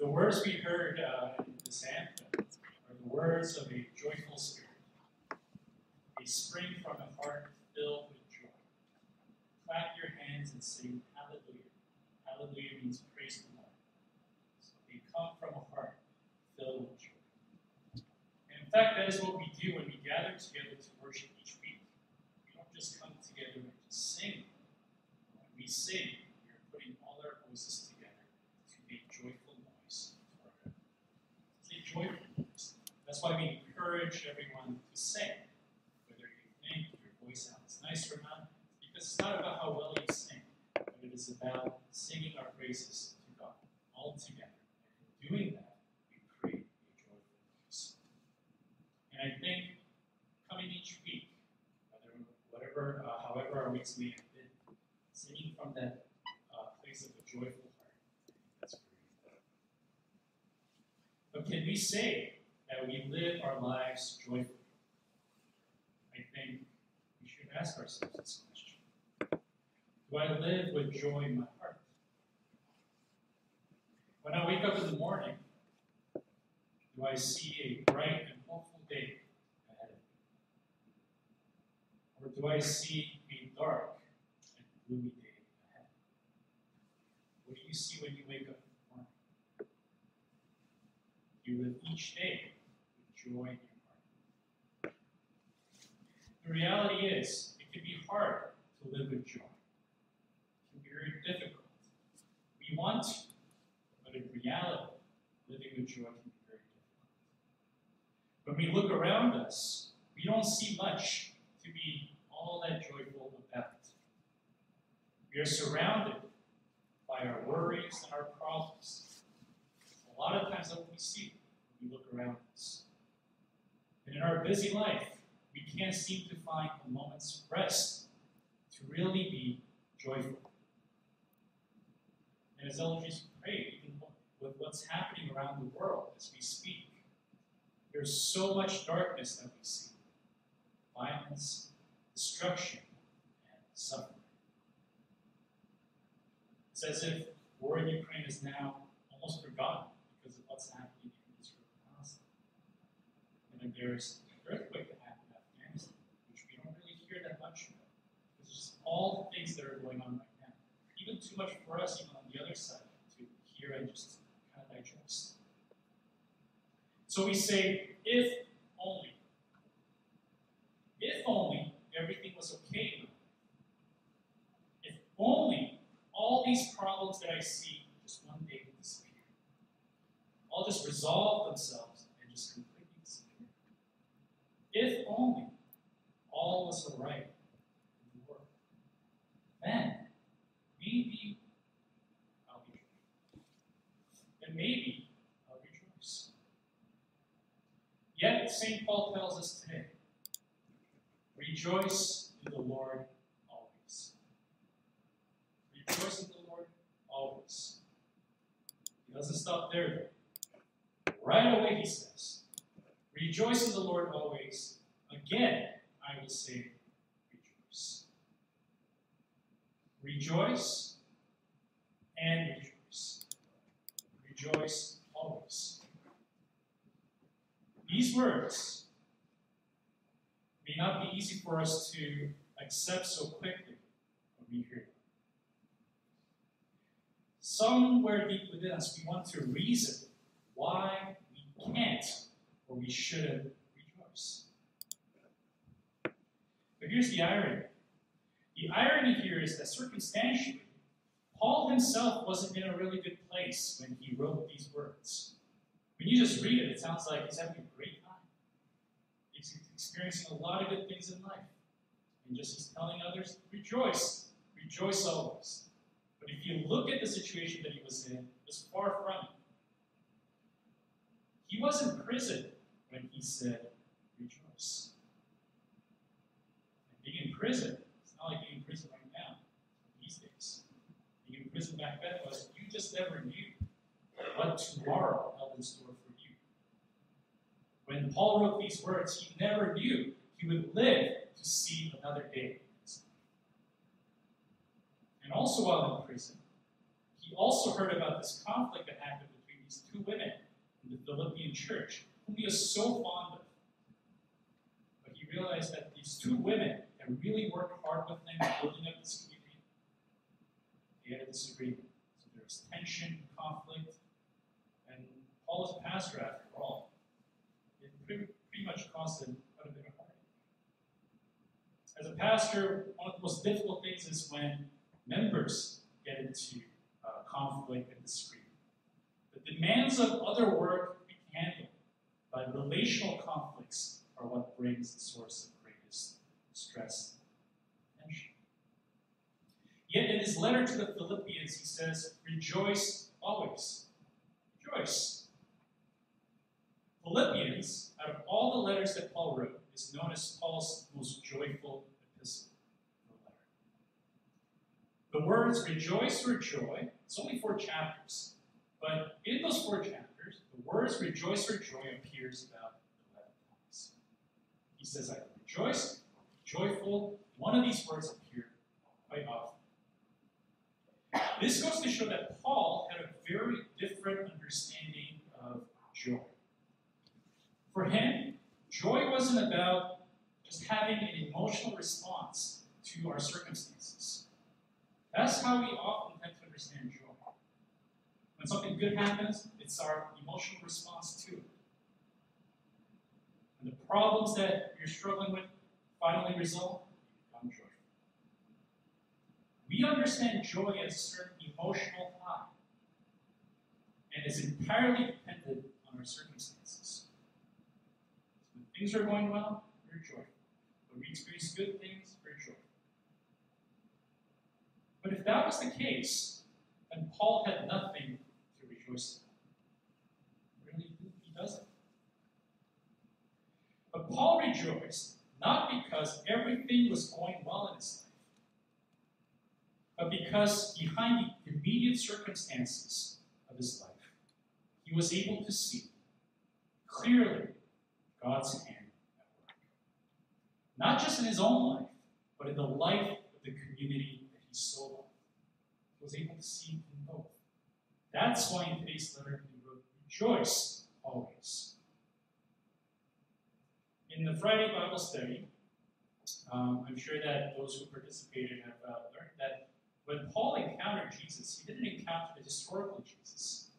The words we heard uh, in this anthem are the words of a joyful spirit. They spring from a heart filled with joy. Clap your hands and sing hallelujah. Hallelujah means praise the Lord. So they come from a heart filled with joy. And in fact, that is what we do when we gather together to worship each week. We don't just come together and just sing. When we sing, we are putting all our voices together to make joyful noise to our God. It's a joyful noise. That's why we encourage everyone to sing. Whether you think your voice sounds nice or not, because it's not about how well you sing, but it is about singing our praises to God all together. And in doing that, we create a joyful noise. And I think coming each week, whatever, uh, however our weeks may have been, singing from that uh, place of a joyful heart, that's very But can we say that we live our lives joyfully? I think we should ask ourselves this question. Do I live with joy in my heart? When I wake up in the morning, do I see a bright and hopeful day ahead of me? Or do I see a dark and gloomy day ahead? What do you see when you wake up in the morning? You live each day joy in your heart. The reality is, it can be hard to live with joy. It can be very difficult. We want to, but in reality, living with joy can be very difficult. When we look around us, we don't see much to be all that joyful about. We are surrounded by our worries and our problems. A lot of times that's what we see when we look around us. And in our busy life, we can't seem to find a moment's rest to really be joyful. And as Eldridge prayed, even with what's happening around the world as we speak, there's so much darkness that we see violence, destruction, and suffering. It's as if war in Ukraine is now almost forgotten because of what's happening in Israel and Palestine. And there's an earthquake that happened in Afghanistan, which we don't really hear that much about. It's just all the things that are going on right now. Even too much for us, even on the other side, to hear and just kind of digest. So we say, if only. If only everything was okay. If only all these problems that I see just one day would disappear. All just resolve themselves and just completely disappear. If only all was alright in the world. Then maybe I'll be joyful. Then maybe I'll rejoice. Yet St. Paul tells us today, rejoice in the Lord always. Rejoice in the Lord always. He doesn't stop there though. Right away he says, Rejoice in the Lord always. Again, I will say, rejoice. Rejoice and rejoice. Rejoice always. These words may not be easy for us to accept so quickly when we hear them. Somewhere deep within us, we want to reason why we can't or we shouldn't rejoice. But here's the irony. The irony here is that circumstantially, Paul himself wasn't in a really good place when he wrote these words. When you just read it, it sounds like he's having a great time. He's experiencing a lot of good things in life. And just he's telling others, rejoice, rejoice always. But if you look at the situation that he was in, it was far from it. He was in prison when he said, rejoice. And being in prison, it's not like being in prison right now, these days. Being in prison back then was you just never knew what tomorrow held in store for you. When Paul wrote these words, he never knew he would live to see another day. And also while in prison, he also heard about this conflict that happened between these two women in the Philippian church whom he was so fond of. But he realized that these two women had really worked hard with him building up this community. They had a disagreement. So there was tension, conflict, and Paul is a pastor after all. It pretty, pretty much caused him quite a bit of heartache. As a pastor, one of the most difficult things is when members get into uh, conflict and disagreement. The demands of other work we can handle, but relational conflicts are what brings the source of greatest stress and tension. Yet in his letter to the Philippians, he says, Rejoice always. Rejoice. Philippians, out of all the letters that Paul wrote, is known as Paul's most joyful epistle The words rejoice or joy, it's only four chapters, but in those four chapters, the words rejoice or joy appears about 11 times. He says, I rejoice, joyful. One of these words appear quite often. This goes to show that Paul had a very different understanding of joy. For him, joy wasn't about just having an emotional response to our circumstances. That's how we often tend to understand joy. When something good happens, it's our emotional response to it. And the problems that you're struggling with finally resolve, become joyful. We understand joy as a certain emotional high, and is entirely dependent on our circumstances. So when things are going well, we're joyful. When we experience good things, we're joyful. But if that was the case, then Paul had nothing to rejoice in. Really, he doesn't. But Paul rejoiced not because everything was going well in his life, but because behind the immediate circumstances of his life, he was able to see clearly God's hand at work. Not just in his own life, but in the life of the community that he so loved. He was able to see in both. That's why in today's letter he wrote, Rejoice always. In the Friday Bible study, um, I'm sure that those who participated have uh, learned that when Paul encountered Jesus, he didn't encounter the historical Jesus,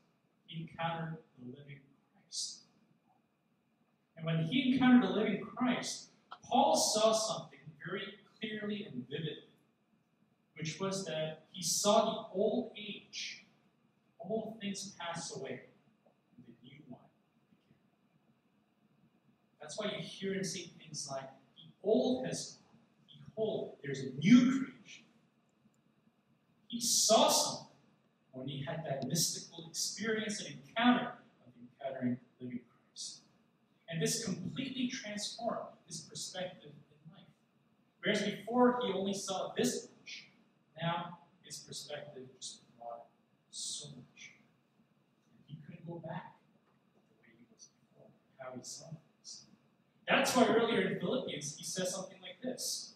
he encountered the living Christ. And when he encountered the living Christ, Paul saw something very clearly and vividly, which was that he saw the old age, old things pass away, and the new one begin. That's why you hear him say things like, The old has gone, behold, there's a new creation. He saw something when he had that mystical experience and encounter of encountering living Christ. And this completely transformed his perspective in life. Whereas before he only saw this much, now his perspective just broadened so much. And he couldn't go back the way he was before, how he saw things. That's why earlier in Philippians he says something like this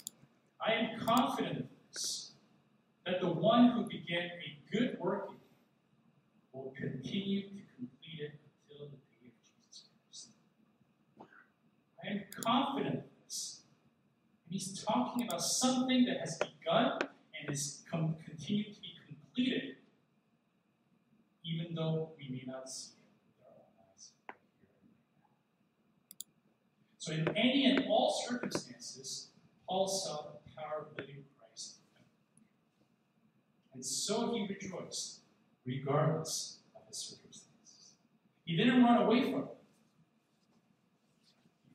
I am confident of this, that the one who began a good work in you will continue to complete it until the day of Jesus Christ. I am confident of this. And he's talking about something that has begun and is continued to be completed, even though we may not see it with our own eyes right here So, in any and all circumstances, Paul saw the power of living Christ. And so he rejoiced, regardless of his circumstances. He didn't run away from them.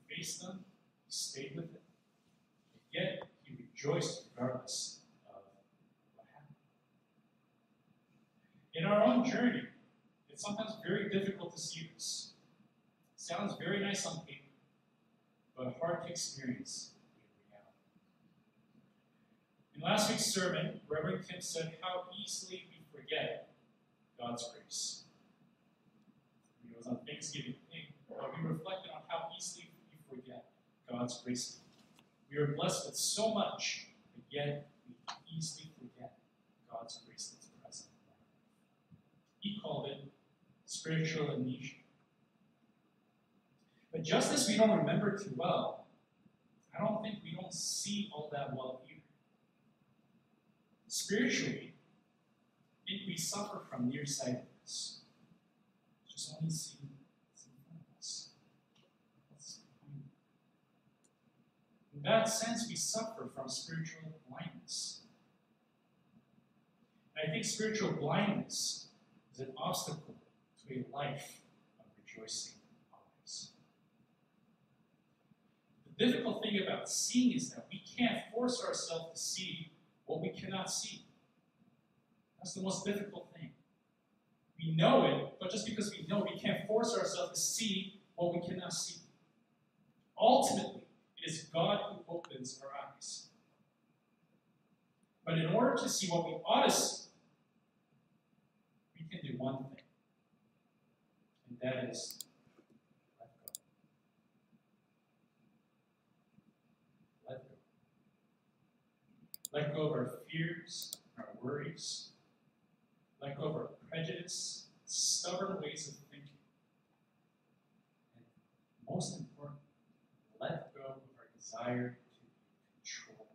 He faced them, he stayed with them, and yet he rejoiced regardless of what happened. In our own journey, it's sometimes very difficult to see this. It sounds very nice on paper, but hard to experience in reality. In last week's sermon, Reverend Kim said how easily we forget God's grace. It was on Thanksgiving. but We reflected on how easily we forget God's grace. We are blessed with so much, but yet we easily forget God's grace that's present. He called it spiritual amnesia. But just as we don't remember too well, I don't think we don't see all that well either. Spiritually, we suffer from nearsightedness. Just only see in. In that sense, we suffer from spiritual blindness. I think spiritual blindness is an obstacle to a life of rejoicing always. The difficult thing about seeing is that we can't force ourselves to see what we cannot see. That's the most difficult thing. We know it, but just because we know, we can't force ourselves to see what we cannot see. Ultimately, it is God who opens our eyes. But in order to see what we ought to see, we can do one thing, and that is let go. Let go. Let go of our fears, our worries, let go of our prejudice, stubborn ways of thinking. And most important, let go of our desire to control.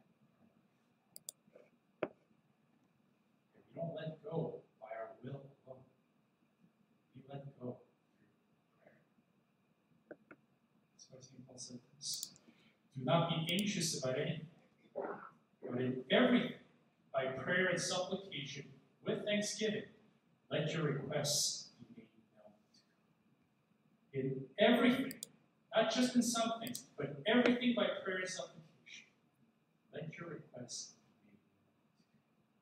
If we don't let go by our will alone, we let go through prayer. Do not be anxious about anything, but in everything, by prayer and supplication, with thanksgiving, let your requests be made known to God. In everything, not just in some things, but everything by prayer and supplication, let your requests be made known to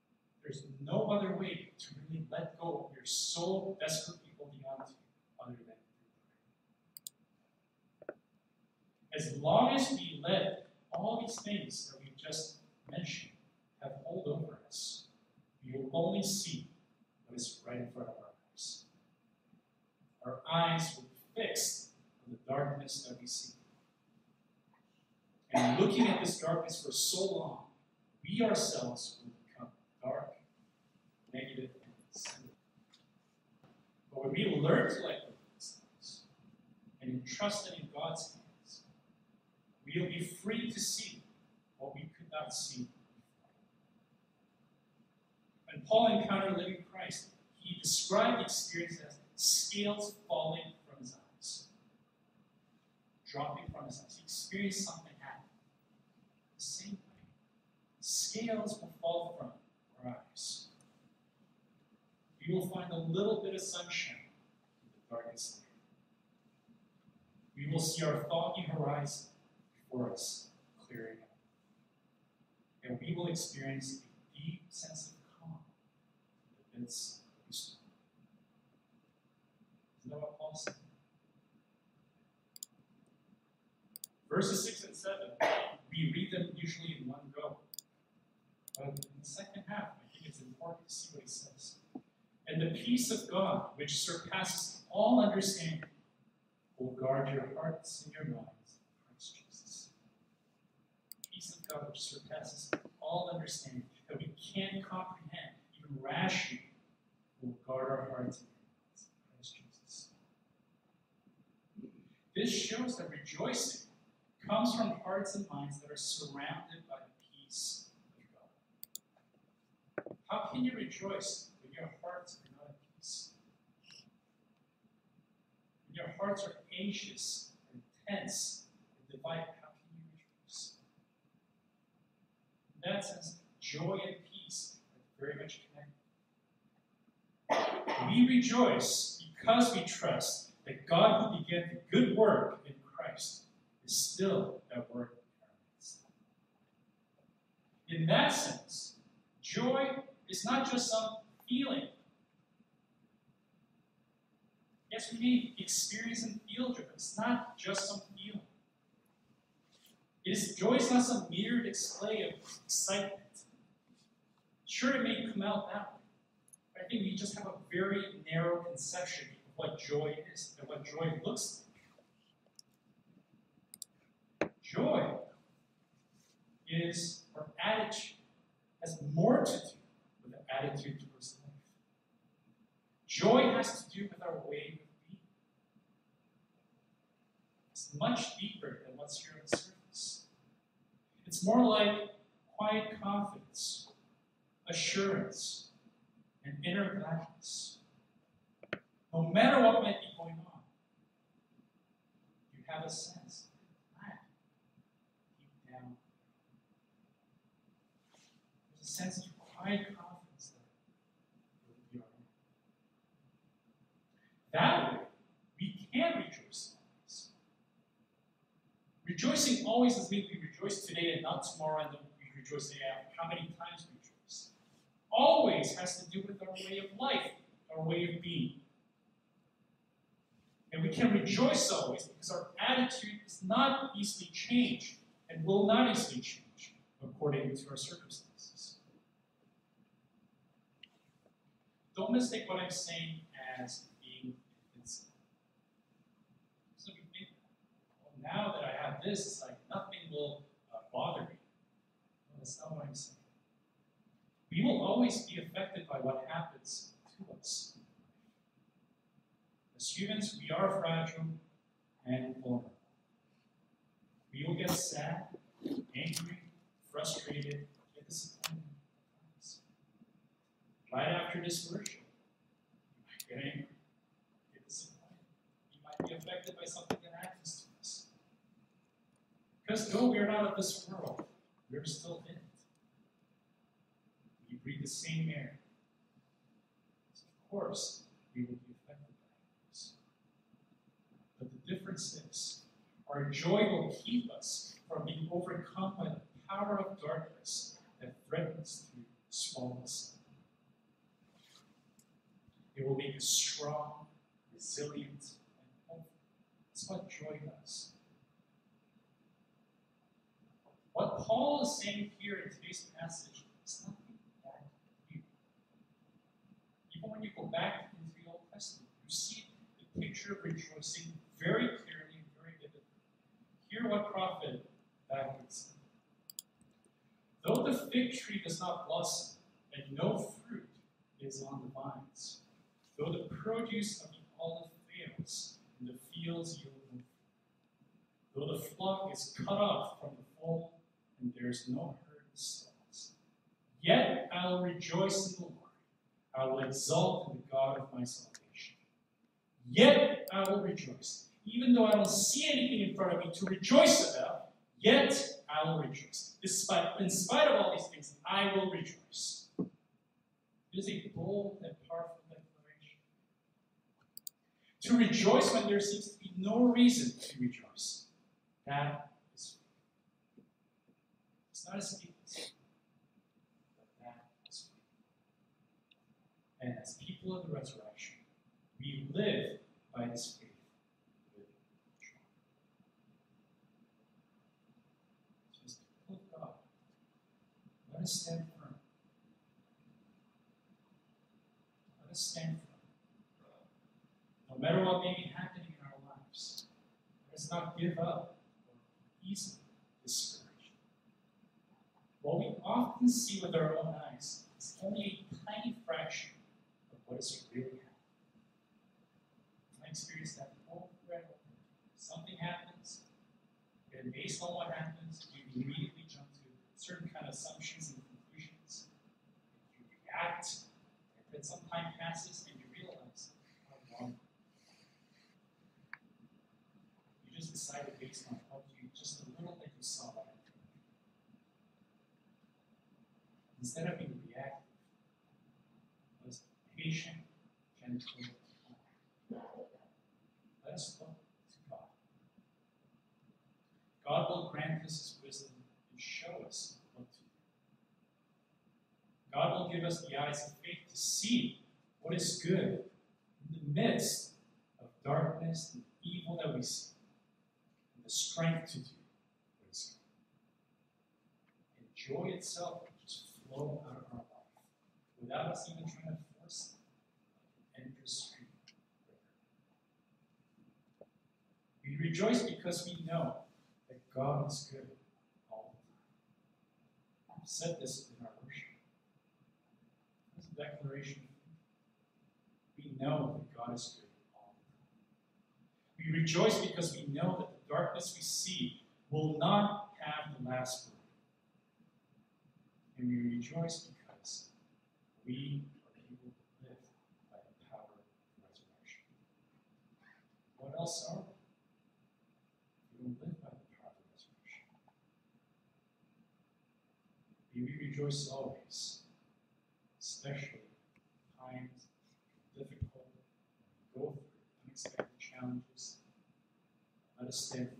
God. There's no other way to really let go of your soul desperately holding on to you, other than through prayer. As long as we let all these things that we just mentioned have hold over us, we will only see what is right in front of our eyes. Our eyes will be fixed on the darkness that we see. And looking at this darkness for so long, we ourselves will become dark, negative, and sinful. But when we learn to let go of these things and entrust them in God's hands, we will be free to see what we could not see when Paul encountered living Christ, he described the experience as scales falling from his eyes, dropping from his eyes. He experienced something happen. The same way, scales will fall from our eyes. We will find a little bit of sunshine in the darkest night. We will see our foggy horizon before us clearing up. And we will experience a deep sense of it's Isn't that what Paul said? Verses 6 and 7, we read them usually in one go. But in the second half, I think it's important to see what he says. And the peace of God, which surpasses all understanding, will guard your hearts and your minds in Christ Jesus. The peace of God, which surpasses all understanding, that we can't comprehend, even rationally, will guard our hearts and minds in Christ Jesus. This shows that rejoicing comes from hearts and minds that are surrounded by the peace of God. How can you rejoice when your hearts are not at peace? When your hearts are anxious and tense and divided, how can you rejoice? In that sense, joy and peace are very much connected. we rejoice because we trust that God who began the good work in Christ is still at work in our midst. In that sense, joy is not just some feeling. Yes, we may experience and feel joy, but it's not just some is, joy is not some mere display of excitement. Sure, it may come out that way. I think we just have a very narrow conception of what joy is and what joy looks like. Joy is our attitude, has more to do with the attitude towards life. Joy has to do with our way of being. It's much deeper than what's here on the surface. It's more like quiet confidence, assurance, and inner gladness. No matter what might be going on, you have a sense deep down. There's a sense of quiet confidence there. It will be all right. That way, we can rejoice always. Rejoicing always mean we rejoice today and not tomorrow, and then we rejoice day after. Um, how many times we rejoice? Always has to do with our way of life, our way of being. And we can rejoice always because our attitude is not easily changed and will not easily change according to our circumstances. Don't mistake what I'm saying as being invincible. So we think, well, now that I have this, it's like nothing will uh, bother me. No, that's not what I'm saying. We will always be affected by what happens to us. As humans, we are fragile and vulnerable. We will get sad, angry, frustrated, disappointed. Right after this worship, you might get angry, get disappointed. You might be affected by something that happens. Because no, we are not of this world, we're still in it. We breathe the same air. So of course, we will be affected by this. But the difference is, our joy will keep us from being overcome by the power of darkness that threatens to swallow us. It will make us strong, resilient, and hopeful. That's what joy does. What Paul is saying here in today's passage is nothing that new. Even when you go back into the Old Testament, you see the picture of rejoicing very clearly and very vividly. Hear what prophet David said. Though the fig tree does not blossom, and no fruit is on the vines, though the produce of the olive fails, and the fields yield no fruit, though the flock is cut off from the fold, and there is no hurt in the yet I will rejoice in the Lord. I will exult in the God of my salvation. Yet I will rejoice. Even though I don't see anything in front of me to rejoice about, yet I will rejoice. Despite, in spite of all these things, I will rejoice. It is a bold and powerful declaration. To rejoice when there seems to be no reason to rejoice. That not but that is. And as people of the resurrection, we live by this faith. So as people of God, let us stand firm. Let us stand firm. No matter what may be happening in our lives, let us not give up or easily discouraged. What we often see with our own eyes is only a tiny fraction of what is really happening. I experienced that over and over. Something happens, and based on what happens, you immediately jump to certain kind of assumptions and conclusions. You react, and then some time passes and you realize how wrong. You just decided based on what you just a little that you saw that. Instead of being reactive, was patient, gentle, kind. Let us look to God. God grant us His wisdom and show us what to do. God will give us the eyes of faith to see what is good in the midst of darkness and evil that we see, and the strength to do what is good. And joy itself will just flow out of our life without us even trying to force it. And just stream. We rejoice because we know God is good all the time. I've said this in our worship. It's a declaration. We know that God is good all the time. We rejoice because we know that the darkness we see will not have the last word. And we rejoice because we are able to live by the power of resurrection. What else are we? We don't live by the power of resurrection. May we rejoice always, especially times difficult, go through unexpected challenges. Let us stand